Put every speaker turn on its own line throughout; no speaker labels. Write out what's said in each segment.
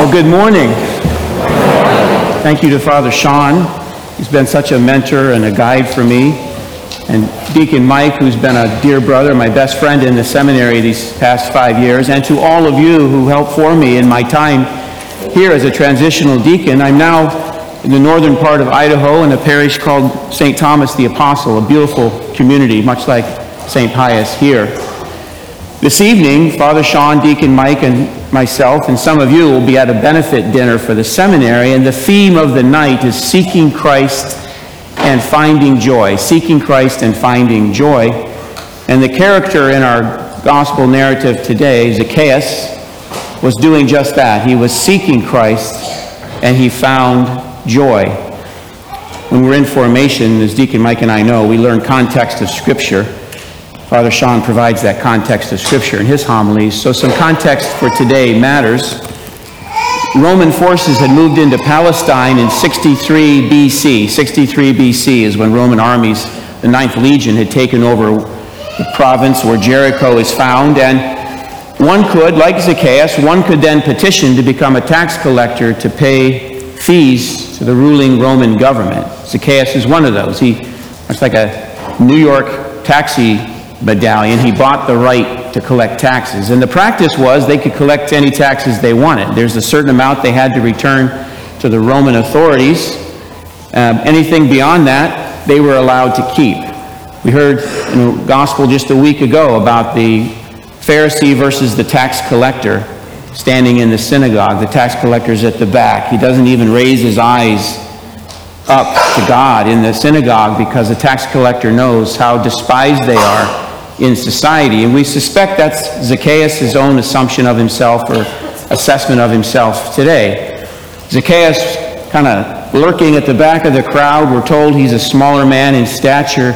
Well, good morning. Thank you to Father Sean. He's been such a mentor and a guide for me. And Deacon Mike, who's been a dear brother, my best friend in the seminary these past five years. And to all of you who helped for me in my time here as a transitional deacon. I'm now in the northern part of Idaho in a parish called St. Thomas the Apostle, a beautiful community, much like St. Pius here. This evening, Father Sean, Deacon Mike, and myself, and some of you will be at a benefit dinner for the seminary, and the theme of the night is Seeking Christ and Finding Joy. Seeking Christ and Finding Joy. And the character in our gospel narrative today, Zacchaeus, was doing just that. He was seeking Christ and he found joy. When we're in formation, as Deacon Mike and I know, we learn context of Scripture. Father Sean provides that context of Scripture in his homilies. So, some context for today matters. Roman forces had moved into Palestine in 63 BC. 63 BC is when Roman armies, the Ninth Legion, had taken over the province where Jericho is found. And one could, like Zacchaeus, one could then petition to become a tax collector to pay fees to the ruling Roman government. Zacchaeus is one of those. He, it's like a New York taxi medallion, he bought the right to collect taxes. And the practice was they could collect any taxes they wanted. There's a certain amount they had to return to the Roman authorities. Um, anything beyond that, they were allowed to keep. We heard in the gospel just a week ago about the Pharisee versus the tax collector standing in the synagogue. The tax collector's at the back. He doesn't even raise his eyes up to God in the synagogue because the tax collector knows how despised they are in society. And we suspect that's Zacchaeus' own assumption of himself or assessment of himself today. Zacchaeus kind of lurking at the back of the crowd. We're told he's a smaller man in stature,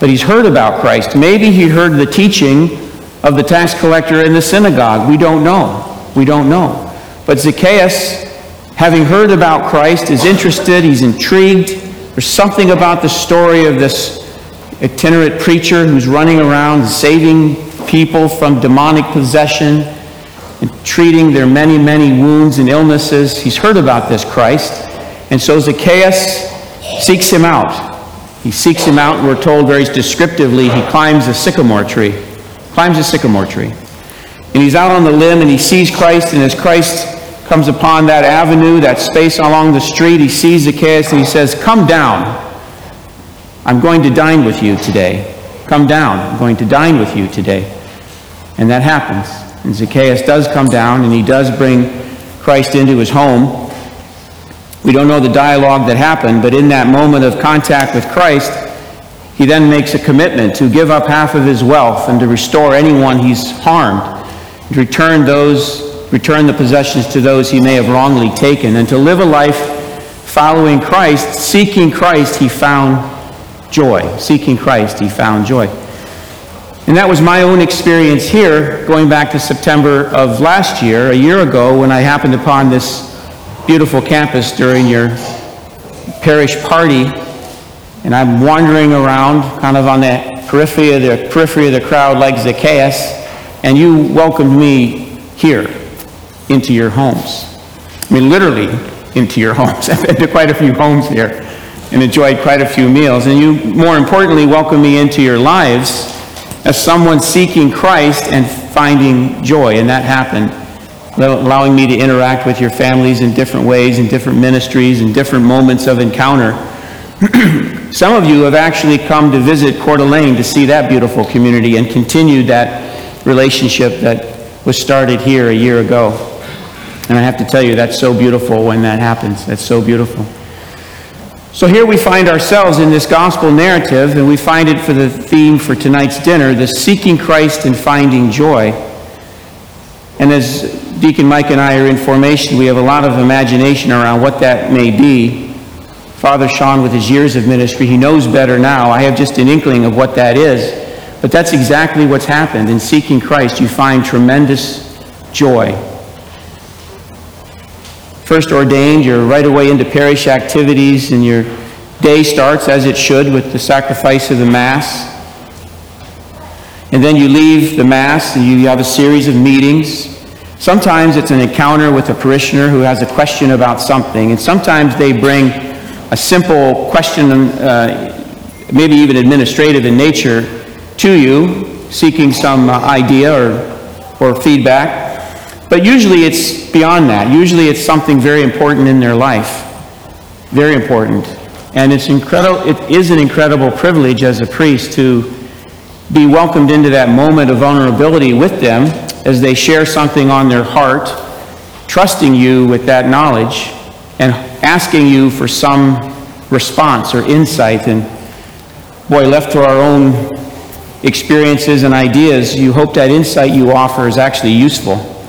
but he's heard about Christ. Maybe he heard the teaching of the tax collector in the synagogue. We don't know. We don't know. But Zacchaeus, having heard about Christ, is interested, he's intrigued. There's something about the story of this itinerant preacher who's running around saving people from demonic possession and treating their many, many wounds and illnesses. He's heard about this Christ. And so Zacchaeus seeks him out. He seeks him out, we're told very descriptively, he climbs a sycamore tree. Climbs a sycamore tree. And he's out on the limb and he sees Christ, and as Christ comes upon that avenue, that space along the street, he sees Zacchaeus and he says, Come down. I'm going to dine with you today. Come down. I'm going to dine with you today. And that happens. And Zacchaeus does come down and he does bring Christ into his home. We don't know the dialogue that happened, but in that moment of contact with Christ, he then makes a commitment to give up half of his wealth and to restore anyone he's harmed, to return those return the possessions to those he may have wrongly taken, and to live a life following Christ, seeking Christ, he found joy. Seeking Christ, he found joy. And that was my own experience here, going back to September of last year, a year ago, when I happened upon this beautiful campus during your parish party. And I'm wandering around, kind of on the periphery of the, periphery of the crowd like Zacchaeus, and you welcomed me here into your homes. I mean, literally into your homes. I've been to quite a few homes here and enjoyed quite a few meals. And you, more importantly, welcomed me into your lives as someone seeking Christ and finding joy. And that happened, allowing me to interact with your families in different ways, in different ministries, in different moments of encounter. Some of you have actually come to visit Coeur d'Alene to see that beautiful community and continued that relationship that was started here a year ago. And I have to tell you, that's so beautiful when that happens. That's so beautiful. So here we find ourselves in this gospel narrative, and we find it for the theme for tonight's dinner the seeking Christ and finding joy. And as Deacon Mike and I are in formation, we have a lot of imagination around what that may be. Father Sean, with his years of ministry, he knows better now. I have just an inkling of what that is. But that's exactly what's happened. In seeking Christ, you find tremendous joy first ordained, you're right away into parish activities, and your day starts as it should with the sacrifice of the Mass. And then you leave the Mass and you have a series of meetings. Sometimes it's an encounter with a parishioner who has a question about something, and sometimes they bring a simple question, uh, maybe even administrative in nature, to you, seeking some uh, idea or, or feedback. But usually it's beyond that. Usually it's something very important in their life. Very important. And it's incredible, it is an incredible privilege as a priest to be welcomed into that moment of vulnerability with them as they share something on their heart, trusting you with that knowledge and asking you for some response or insight. And boy, left to our own experiences and ideas, you hope that insight you offer is actually useful.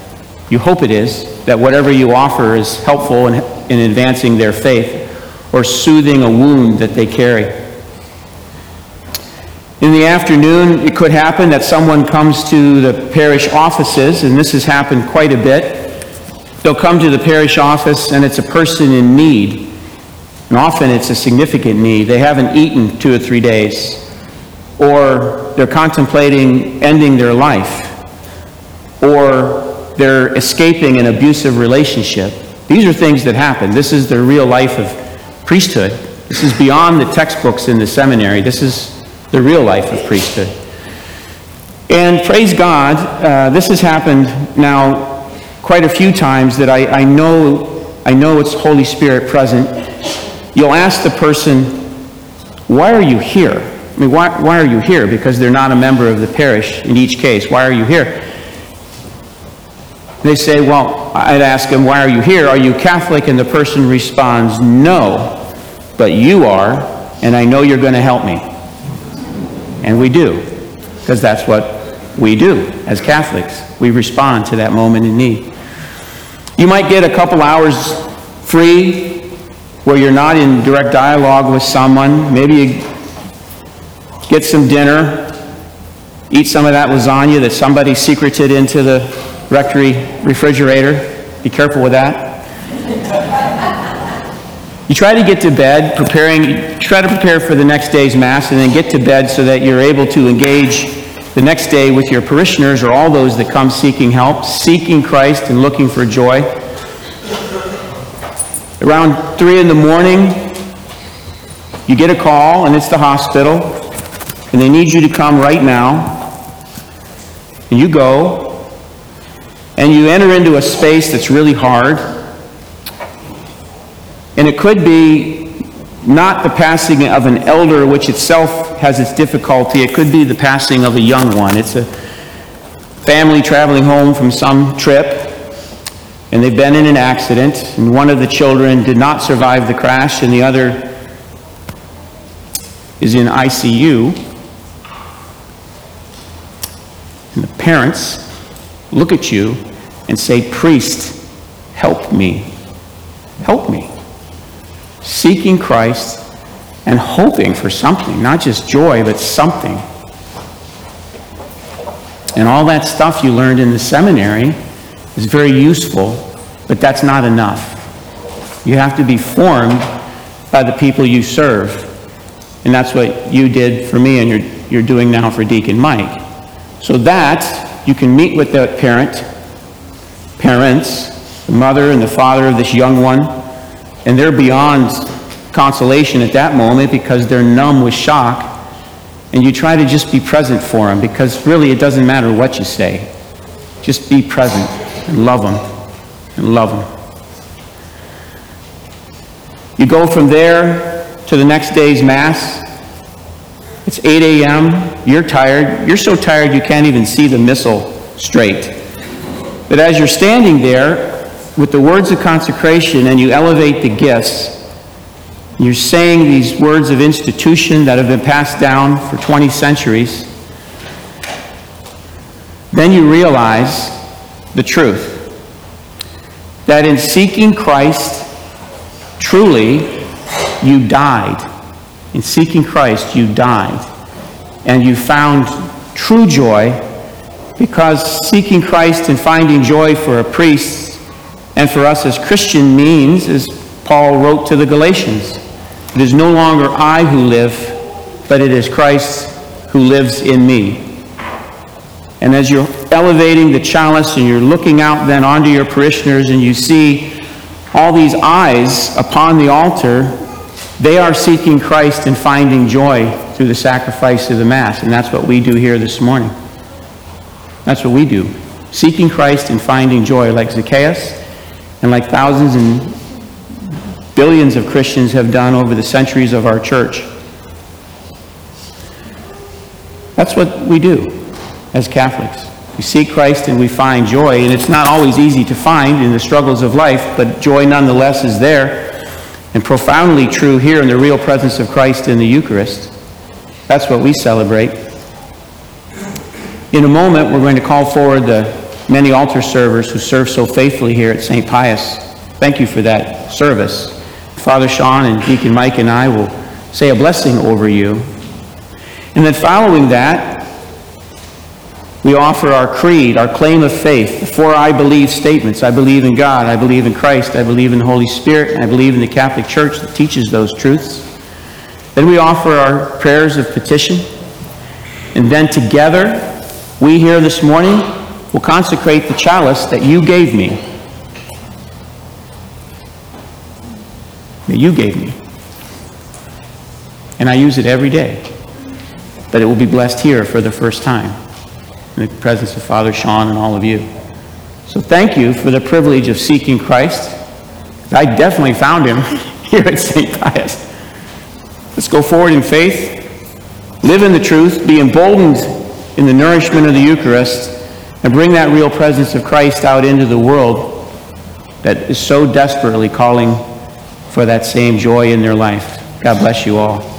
You hope it is, that whatever you offer is helpful in, in advancing their faith or soothing a wound that they carry. In the afternoon, it could happen that someone comes to the parish offices, and this has happened quite a bit. They'll come to the parish office, and it's a person in need. And often it's a significant need. They haven't eaten two or three days, or they're contemplating ending their life, or they're escaping an abusive relationship. These are things that happen. This is the real life of priesthood. This is beyond the textbooks in the seminary. This is the real life of priesthood. And praise God, uh, this has happened now quite a few times that I, I, know, I know it's Holy Spirit present. You'll ask the person, why are you here? I mean, why, why are you here? Because they're not a member of the parish in each case. Why are you here? They say, well, I'd ask them, why are you here? Are you Catholic? And the person responds, no, but you are, and I know you're going to help me. And we do, because that's what we do as Catholics. We respond to that moment in need. You might get a couple hours free where you're not in direct dialogue with someone. Maybe you get some dinner, eat some of that lasagna that somebody secreted into the rectory refrigerator. Be careful with that. You try to get to bed, preparing, try to prepare for the next day's Mass, and then get to bed so that you're able to engage the next day with your parishioners or all those that come seeking help, seeking Christ and looking for joy. Around 3 in the morning, you get a call, and it's the hospital, and they need you to come right now. And you go, and you enter into a space that's really hard and it could be not the passing of an elder, which itself has its difficulty. It could be the passing of a young one. It's a family traveling home from some trip, and they've been in an accident, and one of the children did not survive the crash, and the other is in ICU. And the parents look at you and say, Priest, help me. Help me seeking Christ and hoping for something, not just joy, but something. And all that stuff you learned in the seminary is very useful, but that's not enough. You have to be formed by the people you serve. And that's what you did for me and you're, you're doing now for Deacon Mike. So that you can meet with that parent, parents, the mother and the father of this young one, and they're beyond consolation at that moment because they're numb with shock. And you try to just be present for them because really it doesn't matter what you say. Just be present and love them and love them. You go from there to the next day's Mass. It's 8 a.m. You're tired. You're so tired you can't even see the missal straight. But as you're standing there, with the words of consecration and you elevate the gifts, you're saying these words of institution that have been passed down for 20 centuries, then you realize the truth. That in seeking Christ, truly, you died. In seeking Christ, you died. And you found true joy because seeking Christ and finding joy for a priest and for us as Christian means, as Paul wrote to the Galatians, it is no longer I who live, but it is Christ who lives in me. And as you're elevating the chalice and you're looking out then onto your parishioners and you see all these eyes upon the altar, they are seeking Christ and finding joy through the sacrifice of the Mass. And that's what we do here this morning. That's what we do. Seeking Christ and finding joy, like Zacchaeus and like thousands and billions of Christians have done over the centuries of our church. That's what we do as Catholics. We seek Christ and we find joy, and it's not always easy to find in the struggles of life, but joy nonetheless is there, and profoundly true here in the real presence of Christ in the Eucharist. That's what we celebrate. In a moment, we're going to call forward the many altar servers who serve so faithfully here at St. Pius. Thank you for that service. Father Sean and Deacon Mike and I will say a blessing over you. And then following that, we offer our creed, our claim of faith, the four I believe statements. I believe in God, I believe in Christ, I believe in the Holy Spirit, I believe in the Catholic Church that teaches those truths. Then we offer our prayers of petition. And then together, we here this morning will consecrate the chalice that you gave me. That you gave me. And I use it every day. But it will be blessed here for the first time in the presence of Father Sean and all of you. So thank you for the privilege of seeking Christ. I definitely found him here at St. Pius. Let's go forward in faith, live in the truth, be emboldened in the nourishment of the Eucharist, and bring that real presence of Christ out into the world that is so desperately calling for that same joy in their life. God bless you all.